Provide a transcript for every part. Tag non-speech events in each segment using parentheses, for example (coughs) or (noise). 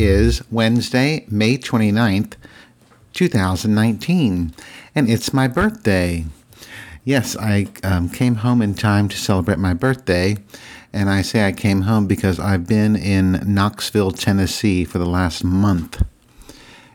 Is Wednesday, May 29th, 2019, and it's my birthday. Yes, I um, came home in time to celebrate my birthday, and I say I came home because I've been in Knoxville, Tennessee for the last month.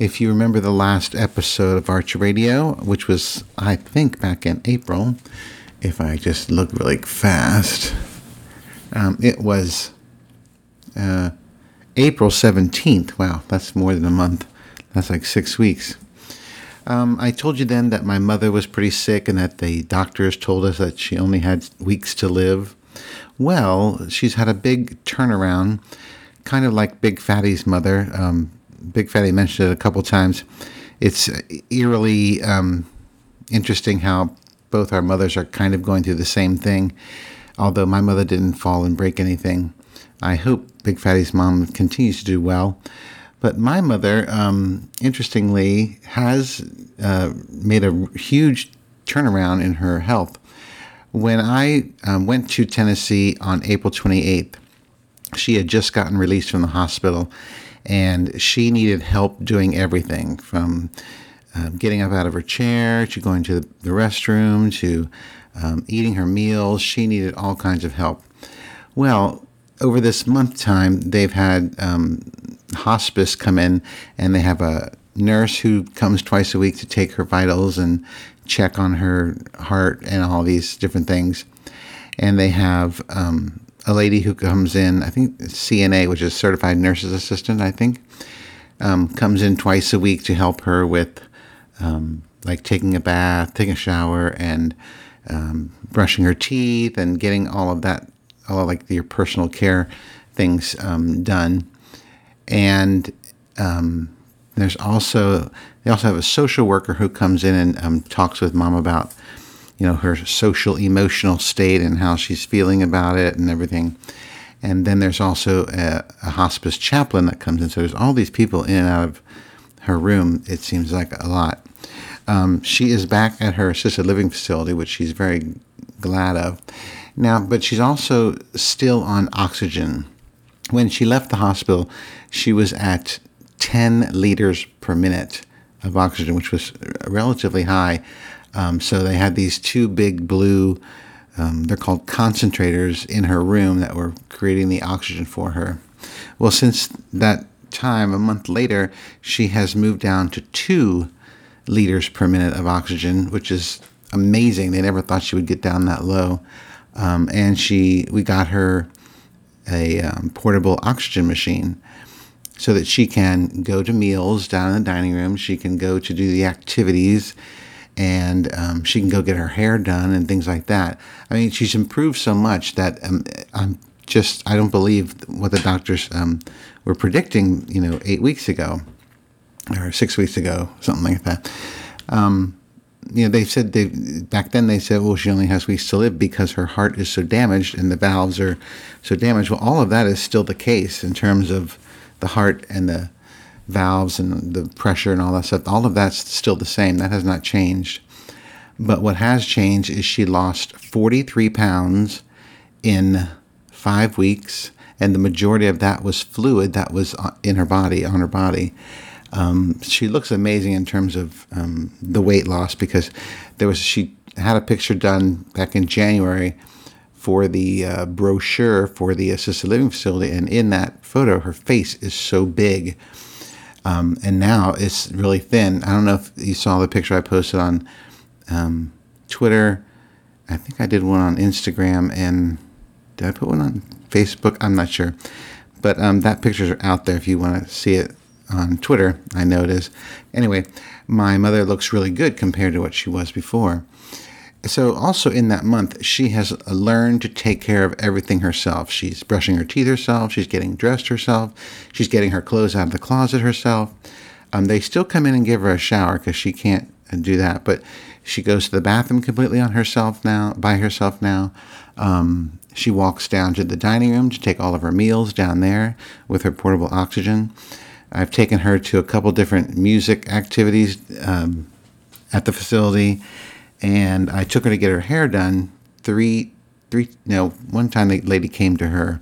If you remember the last episode of Archer Radio, which was, I think, back in April, if I just look really fast, um, it was uh, April 17th. Wow, that's more than a month. That's like six weeks. Um, I told you then that my mother was pretty sick and that the doctors told us that she only had weeks to live. Well, she's had a big turnaround, kind of like Big Fatty's mother. Um, Big Fatty mentioned it a couple times. It's eerily um, interesting how both our mothers are kind of going through the same thing, although my mother didn't fall and break anything. I hope Big Fatty's mom continues to do well. But my mother, um, interestingly, has uh, made a huge turnaround in her health. When I um, went to Tennessee on April 28th, she had just gotten released from the hospital and she needed help doing everything from um, getting up out of her chair to going to the restroom to um, eating her meals. She needed all kinds of help. Well, over this month time, they've had um, hospice come in and they have a nurse who comes twice a week to take her vitals and check on her heart and all these different things. And they have um, a lady who comes in, I think CNA, which is Certified Nurse's Assistant, I think, um, comes in twice a week to help her with um, like taking a bath, taking a shower, and um, brushing her teeth and getting all of that, all of like your personal care things um, done. And um, there's also they also have a social worker who comes in and um, talks with mom about you know her social emotional state and how she's feeling about it and everything. And then there's also a, a, hospice chaplain that comes in. So there's all these people in and out of her room it seems like a lot. Um, she is back at her assisted living facility which she's very glad of now but she's also still on oxygen when she left the hospital she was at 10 liters per minute of oxygen which was relatively high um, so they had these two big blue, um, they're called concentrators in her room that were creating the oxygen for her. Well, since that time, a month later, she has moved down to two liters per minute of oxygen, which is amazing. They never thought she would get down that low. Um, and she, we got her a um, portable oxygen machine so that she can go to meals down in the dining room. She can go to do the activities and um, she can go get her hair done and things like that. I mean, she's improved so much that um, I'm just I don't believe what the doctors um, were predicting. You know, eight weeks ago or six weeks ago, something like that. You know, they said they back then they said, well, she only has weeks to live because her heart is so damaged and the valves are so damaged. Well, all of that is still the case in terms of the heart and the valves and the pressure and all that stuff, all of that's still the same. That has not changed. But what has changed is she lost 43 pounds in five weeks, and the majority of that was fluid that was uh, in her body, on her body. Um, she looks amazing in terms of um, the weight loss because there was she had a picture done back in January for the uh, brochure for the assisted living facility, and in that photo, her face is so big um, and now it's really thin. I don't know if you saw the picture I posted on um, Twitter. I think I did one on Instagram and did I put one on Facebook? I'm not sure. But um, that pictures are out there if you want to see it on Twitter. I is. Anyway, my mother looks really good compared to what she was before. So also in that month she has learned to take care of everything herself. She's brushing her teeth herself. She's getting dressed herself. She's getting her clothes out of the closet herself. Um, they still come in and give her a shower because she can't do that but she goes to the bathroom completely on herself now by herself now. Um, she walks down to the dining room to take all of her meals down there with her portable oxygen i've taken her to a couple different music activities um, at the facility and I took her to get her hair done. Three, three, no, one time the lady came to her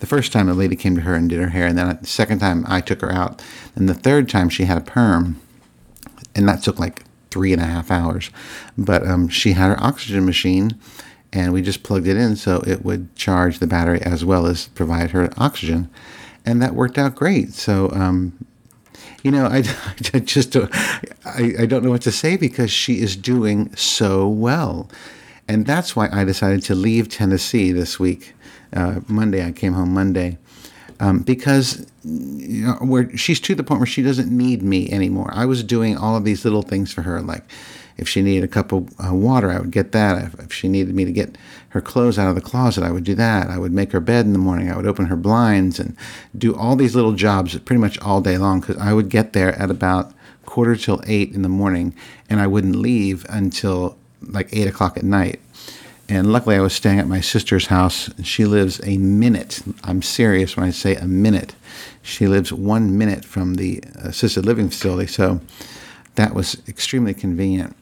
the first time the lady came to her and did her hair, and then the second time I took her out, and the third time she had a perm, and that took like three and a half hours. But um, she had her oxygen machine, and we just plugged it in so it would charge the battery as well as provide her oxygen, and that worked out great. So. Um, you know, (laughs) I, I just don't, I, I don't know what to say because she is doing so well. And that's why I decided to leave Tennessee this week. Uh, Monday, I came home Monday. Um, because you know, where she's to the point where she doesn't need me anymore. I was doing all of these little things for her, like if she needed a cup of uh, water, I would get that. If, if, she needed me to get her clothes out of the closet, I would do that. I would make her bed in the morning. I would open her blinds and do all these little jobs pretty much all day long because I would get there at about quarter till eight in the morning and I wouldn't leave until like eight o'clock at night. And luckily, I was staying at my sister's house. And she lives a minute. I'm serious when I say a minute. She lives one minute from the uh, assisted living facility. So that was extremely convenient.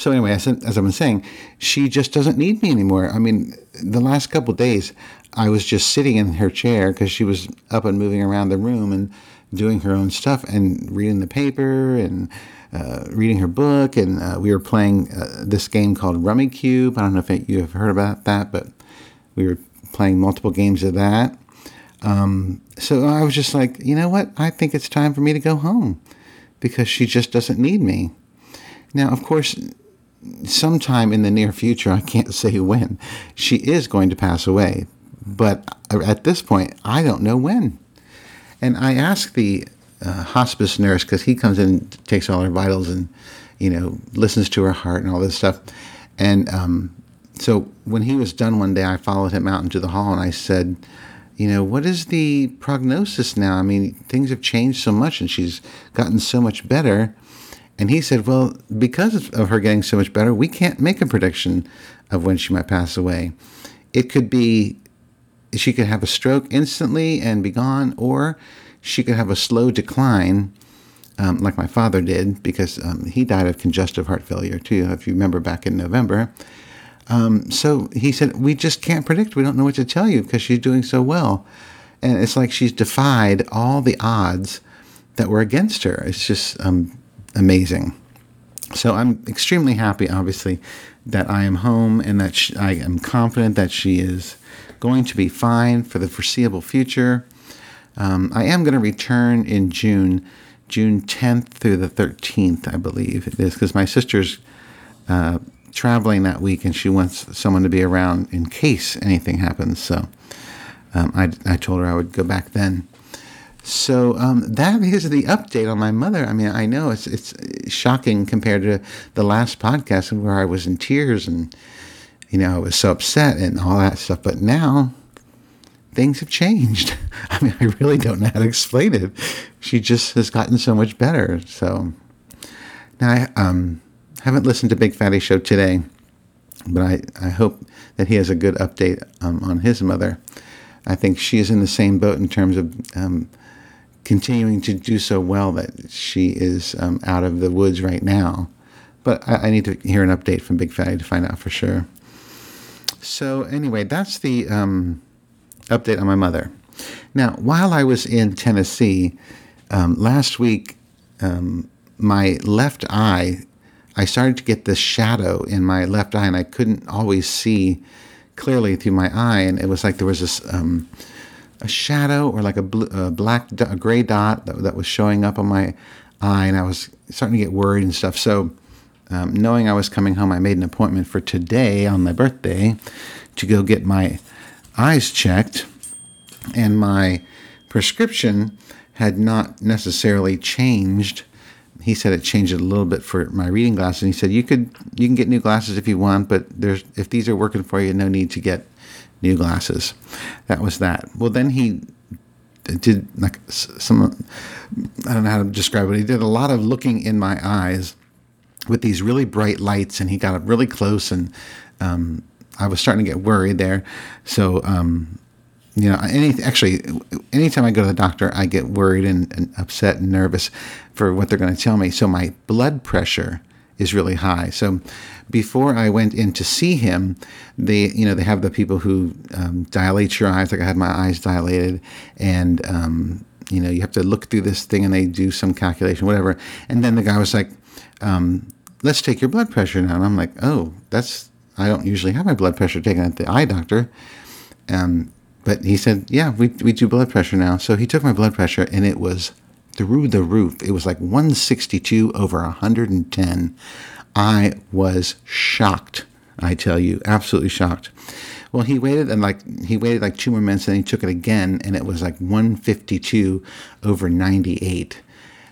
So anyway, as, as I've been saying, she just doesn't need me anymore. I mean, the last couple days, I was just sitting in her chair because she was up and moving around the room and doing her own stuff and reading the paper and uh, reading her book. And uh, we were playing uh, this game called Rummikub. I don't know if you have heard about that, but we were playing multiple games of that. Um, so I was just like, you know what? I think it's time for me to go home because she just doesn't need me. Now, of course, sometime in the near future, I can't say when, she is going to pass away. But at this point, I don't know when. And I asked the uh, hospice nurse because he comes in, takes all her vitals, and you know listens to her heart and all this stuff. And um, so when he was done one day, I followed him out into the hall and I said, you know, what is the prognosis now? I mean, things have changed so much, and she's gotten so much better. And he said, Well, because of her getting so much better, we can't make a prediction of when she might pass away. It could be she could have a stroke instantly and be gone, or she could have a slow decline, um, like my father did, because um, he died of congestive heart failure too, if you remember back in November. Um, so he said, We just can't predict. We don't know what to tell you because she's doing so well. And it's like she's defied all the odds that were against her. It's just um, amazing. So I'm extremely happy, obviously, that I am home and that she, I am confident that she is going to be fine for the foreseeable future. Um, I am going to return in June, June 10th through the 13th, I believe it is, because my sister's uh, traveling that week and she wants someone to be around in case anything happens. So um, I, I told her I would go back then. So um, that is the update on my mother. I mean, I know it's it's shocking compared to the last podcast where I was in tears and you know I was so upset and all that stuff. But now things have changed. (laughs) I mean, I really don't know how to explain it. She just has gotten so much better. So now I um, haven't listened to Big Fatty Show today, but I, I hope that he has a good update um, on his mother. I think she is in the same boat in terms of um, continuing to do so well that she is um, out of the woods right now. But I, I, need to hear an update from Big Fatty to find out for sure. So anyway, that's the um, update on my mother. Now, while I was in Tennessee um, last week, um, my left eye, I started to get this shadow in my left eye, and I couldn't always see clearly through my eye, and it was like there was this um, a shadow or like a, a black, a gray dot that, that, was showing up on my eye, and I was starting to get worried and stuff. So, um, knowing I was coming home, I made an appointment for today on my birthday to go get my eyes checked, and my prescription had not necessarily changed. He said it changed a little bit for my reading glasses. And he said you could you can get new glasses if you want, but there's if these are working for you, no need to get new glasses. That was that. Well, then he did like some I don't know how to describe it. He did a lot of looking in my eyes with these really bright lights, and he got up really close and um, I was starting to get worried there. So, um, you know, any actually, anytime I go to the doctor, I get worried and, and upset and nervous for what they're going to tell me. So my blood pressure is really high. So before I went in to see him, they you know they have the people who um, dilate your eyes, like I had my eyes dilated, and um, you know you have to look through this thing and they do some calculation, whatever. And then the guy was like, um, "Let's take your blood pressure now." And I'm like, "Oh, that's I don't usually have my blood pressure taken at the eye doctor." Um, but he said, "Yeah, we we do blood pressure now." So he took my blood pressure, and it was through the roof. It was like 162 over 110. I was shocked. I tell you, absolutely shocked. Well, he waited and like he waited like two more minutes, and he took it again, and it was like 152 over 98.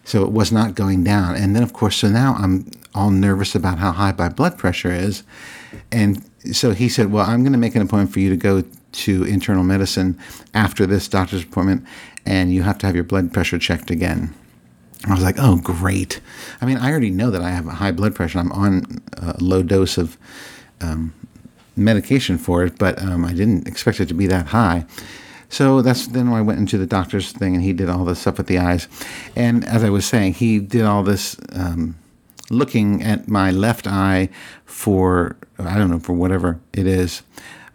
So it was not going down. And then, of course, so now I'm all nervous about how high my blood pressure is. And so he said, Well, I'm going to make an appointment for you to go to internal medicine after this doctor's appointment, and you have to have your blood pressure checked again. I was like, oh, great. I mean, I already know that I have a high blood pressure. I'm on a low dose of um, medication for it, but um, I didn't expect it to be that high. So that's then I went into the doctor's thing, and he did all this stuff with the eyes. And as I was saying, he did all this um, looking at my left eye for I don't know for whatever it is.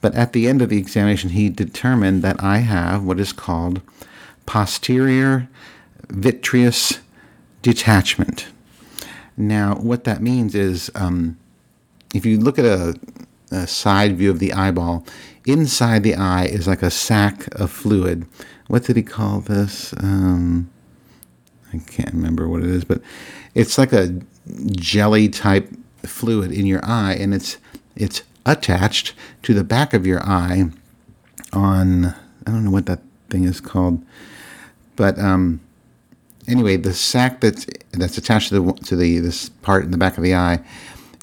But at the end of the examination, he determined that I have what is called posterior vitreous detachment. Now, what that means is um, if you look at a, a, side view of the eyeball, inside the eye is like a sac of fluid. What did he call this? Um, I can't remember what it is, but it's like a jelly type fluid in your eye, and it's it's attached to the back of your eye on I don't know what that thing is called, but um, anyway, the sac that's that's attached to the to the this part in the back of the eye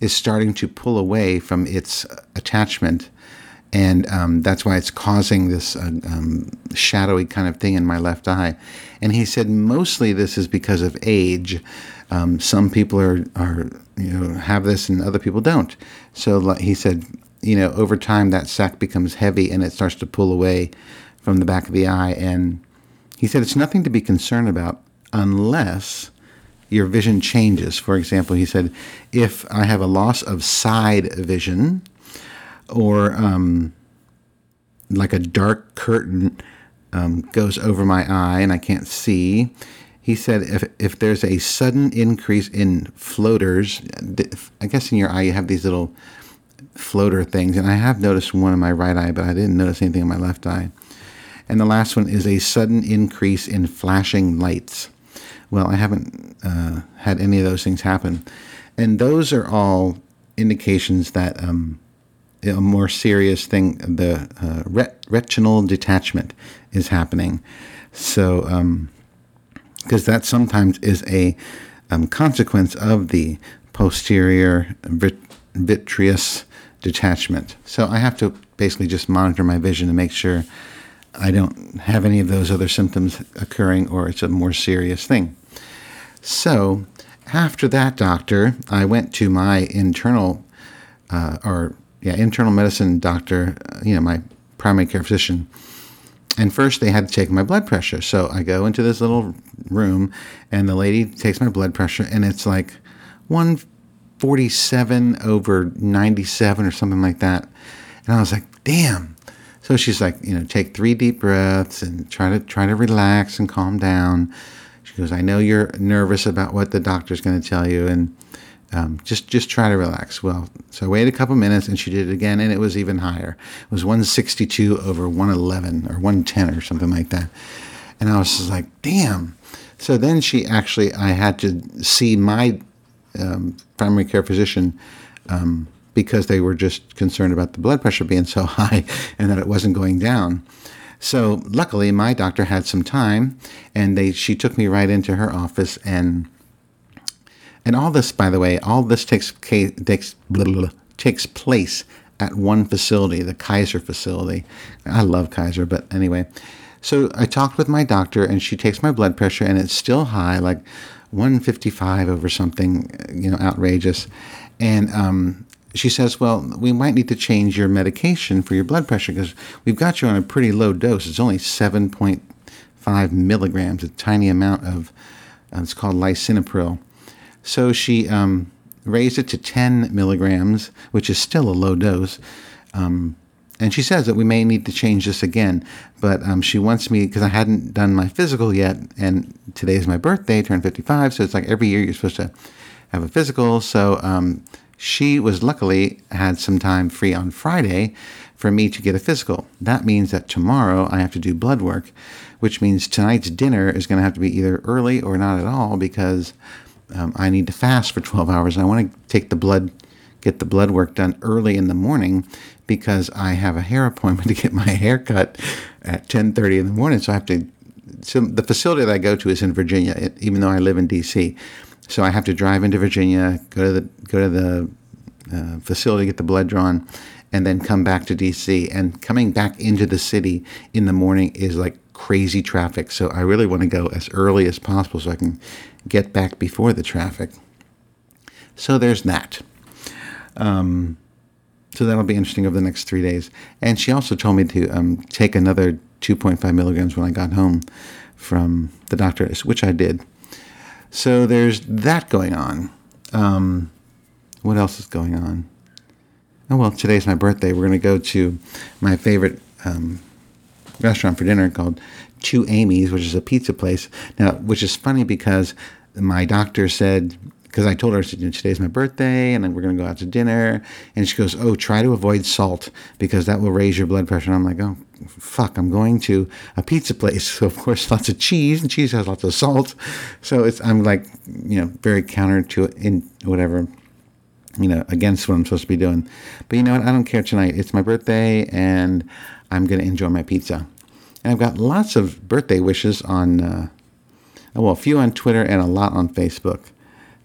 is starting to pull away from its attachment, and um, that's why it's causing this uh, um, shadowy kind of thing in my left eye. And he said mostly this is because of age. Um, some people are are you know have this and other people don't. So like he said, you know, over time that sac becomes heavy and it starts to pull away from the back of the eye and he said it's nothing to be concerned about unless your vision changes. For example, he said, if I have a loss of side vision or um, like a dark curtain um, goes over my eye and I can't see, he said if, if there's a sudden increase in floaters, I guess in your eye you have these little floater things, and I have noticed one in my right eye, but I didn't notice anything in my left eye. And the last one is a sudden increase in flashing lights. Well, I haven't uh, had any of those things happen. And those are all indications that um, a more serious thing, the uh, ret- retinal detachment, is happening. So, because that sometimes is a um, consequence of the posterior vit- vitreous detachment. So I have to basically just monitor my vision to make sure I don't have any of those other symptoms occurring or it's a more serious thing. So, after that doctor, I went to my internal, uh, or yeah, internal medicine doctor, you know, my primary care physician. And first, they had to take my blood pressure. So I go into this little room, and the lady takes my blood pressure, and it's like 147 over 97 or something like that. And I was like, damn. So she's like, you know, take three deep breaths and try to try to relax and calm down. She goes, I know you're nervous about what the doctor's going to tell you, and um, just just try to relax. Well, so I waited a couple minutes, and she did it again, and it was even higher. It was 162 over 111 or 110 or something like that. And I was just like, damn. So then she actually, I had to see my um, primary care physician. Um, because they were just concerned about the blood pressure being so (laughs) high and that it wasn't going down. So luckily, my doctor had some time, and they she took me right into her office and and all this, by the way, all this takes takes takes place at one facility, the Kaiser facility. I love Kaiser, but anyway. So I talked with my doctor, and she takes my blood pressure, and it's still high, like 155 over something, you know, outrageous. And um, she says, Well, we might need to change your medication for your blood pressure because we've got you on a pretty low dose. It's only 7.5 milligrams, a tiny amount of, uh, it's called lisinopril. So she um, raised it to 10 milligrams, which is still a low dose. Um, and she says that we may need to change this again, but um, she wants me because I hadn't done my physical yet, and today is my birthday, turned 55, so it's like every year you're supposed to have a physical. So um, she was luckily had some time free on Friday for me to get a physical. That means that tomorrow I have to do blood work, which means tonight's dinner is going to have to be either early or not at all because um, I need to fast for 12 hours. I want to take the blood, get the blood work done early in the morning because I have a hair appointment to get my hair cut at 10:30 in the morning. So I have to. So the facility that I go to is in Virginia, even though I live in D.C. So I have to drive into Virginia, go to the go to the uh, facility, get the blood drawn, and then come back to DC. And coming back into the city in the morning is like crazy traffic. So I really want to go as early as possible so I can get back before the traffic. So there's that. Um, so that'll be interesting over the next three days. And she also told me to um, take another 2.5 milligrams when I got home from the doctor, which I did. So there's that going on. Um, what else is going on? Oh, well, today's my birthday. We're going to go to my favorite um, restaurant for dinner called Two Amy's, which is a pizza place. Now, which is funny because my doctor said, because I told her today's my birthday and then we're going to go out to dinner. And she goes, Oh, try to avoid salt because that will raise your blood pressure. And I'm like, Oh, fuck, I'm going to a pizza place. (laughs) So, of course, lots of cheese and cheese has lots of salt. So it's, I'm like, you know, very counter to in whatever you know, against what I'm supposed to be doing. But you know what? I don't care tonight. It's my birthday and I'm going to enjoy my pizza. And I've got lots of birthday wishes on, uh, well, a few on Twitter and a lot on Facebook.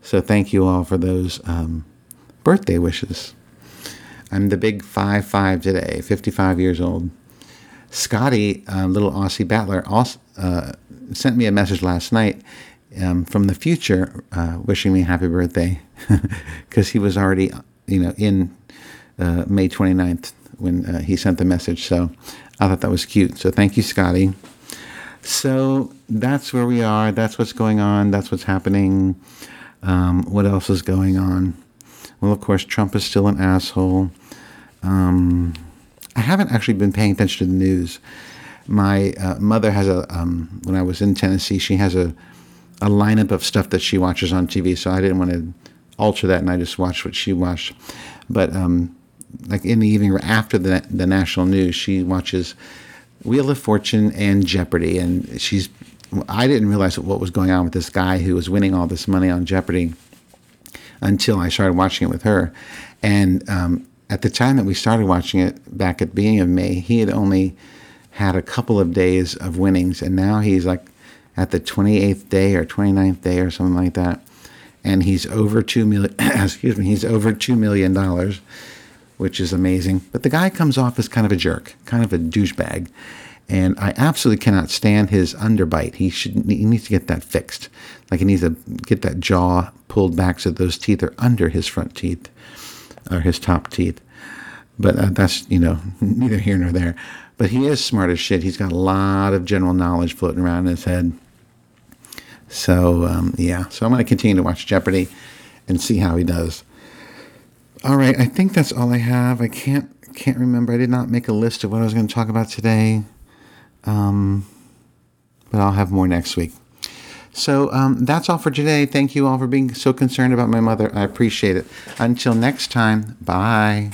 So thank you all for those um, birthday wishes. I'm the big 5 5 today, 55 years old. Scotty, uh, little Aussie battler, also, uh, sent me a message last night um, from the future uh, wishing me happy birthday (laughs) because he was already, you know, in uh, May 29th when uh, he sent the message. So I thought that was cute. So thank you, Scotty. So that's where we are. That's what's going on. That's what's happening. Um, what else is going on? Well, of course, Trump is still an asshole. Um, I haven't actually been paying attention to the news. My uh, mother has a, um, when I was in Tennessee, she has a a lineup of stuff that she watches on TV. So I didn't want to alter that, and I just watched what she watched. But um, like in the evening after the the national news, she watches Wheel of Fortune and Jeopardy, and she's. I didn't realize what was going on with this guy who was winning all this money on Jeopardy until I started watching it with her. And um, at the time that we started watching it back at the beginning of May, he had only had a couple of days of winnings, and now he's like at the 28th day or 29th day or something like that. And he's over two million, (coughs) excuse me, he's over $2 million, which is amazing. But the guy comes off as kind of a jerk, kind of a douchebag. And I absolutely cannot stand his underbite. He should he needs to get that fixed. Like he needs to get that jaw pulled back so those teeth are under his front teeth or his top teeth. But uh, that's, you know, (laughs) neither here nor there. But he is smart as shit. He's got a lot of general knowledge floating around in his head. So um, yeah, so I'm going to continue to watch Jeopardy and see how he does. All right, I think that's all I have. I can't can't remember. I did not make a list of what I was going to talk about today, um, but I'll have more next week. So um, that's all for today. Thank you all for being so concerned about my mother. I appreciate it. Until next time, bye.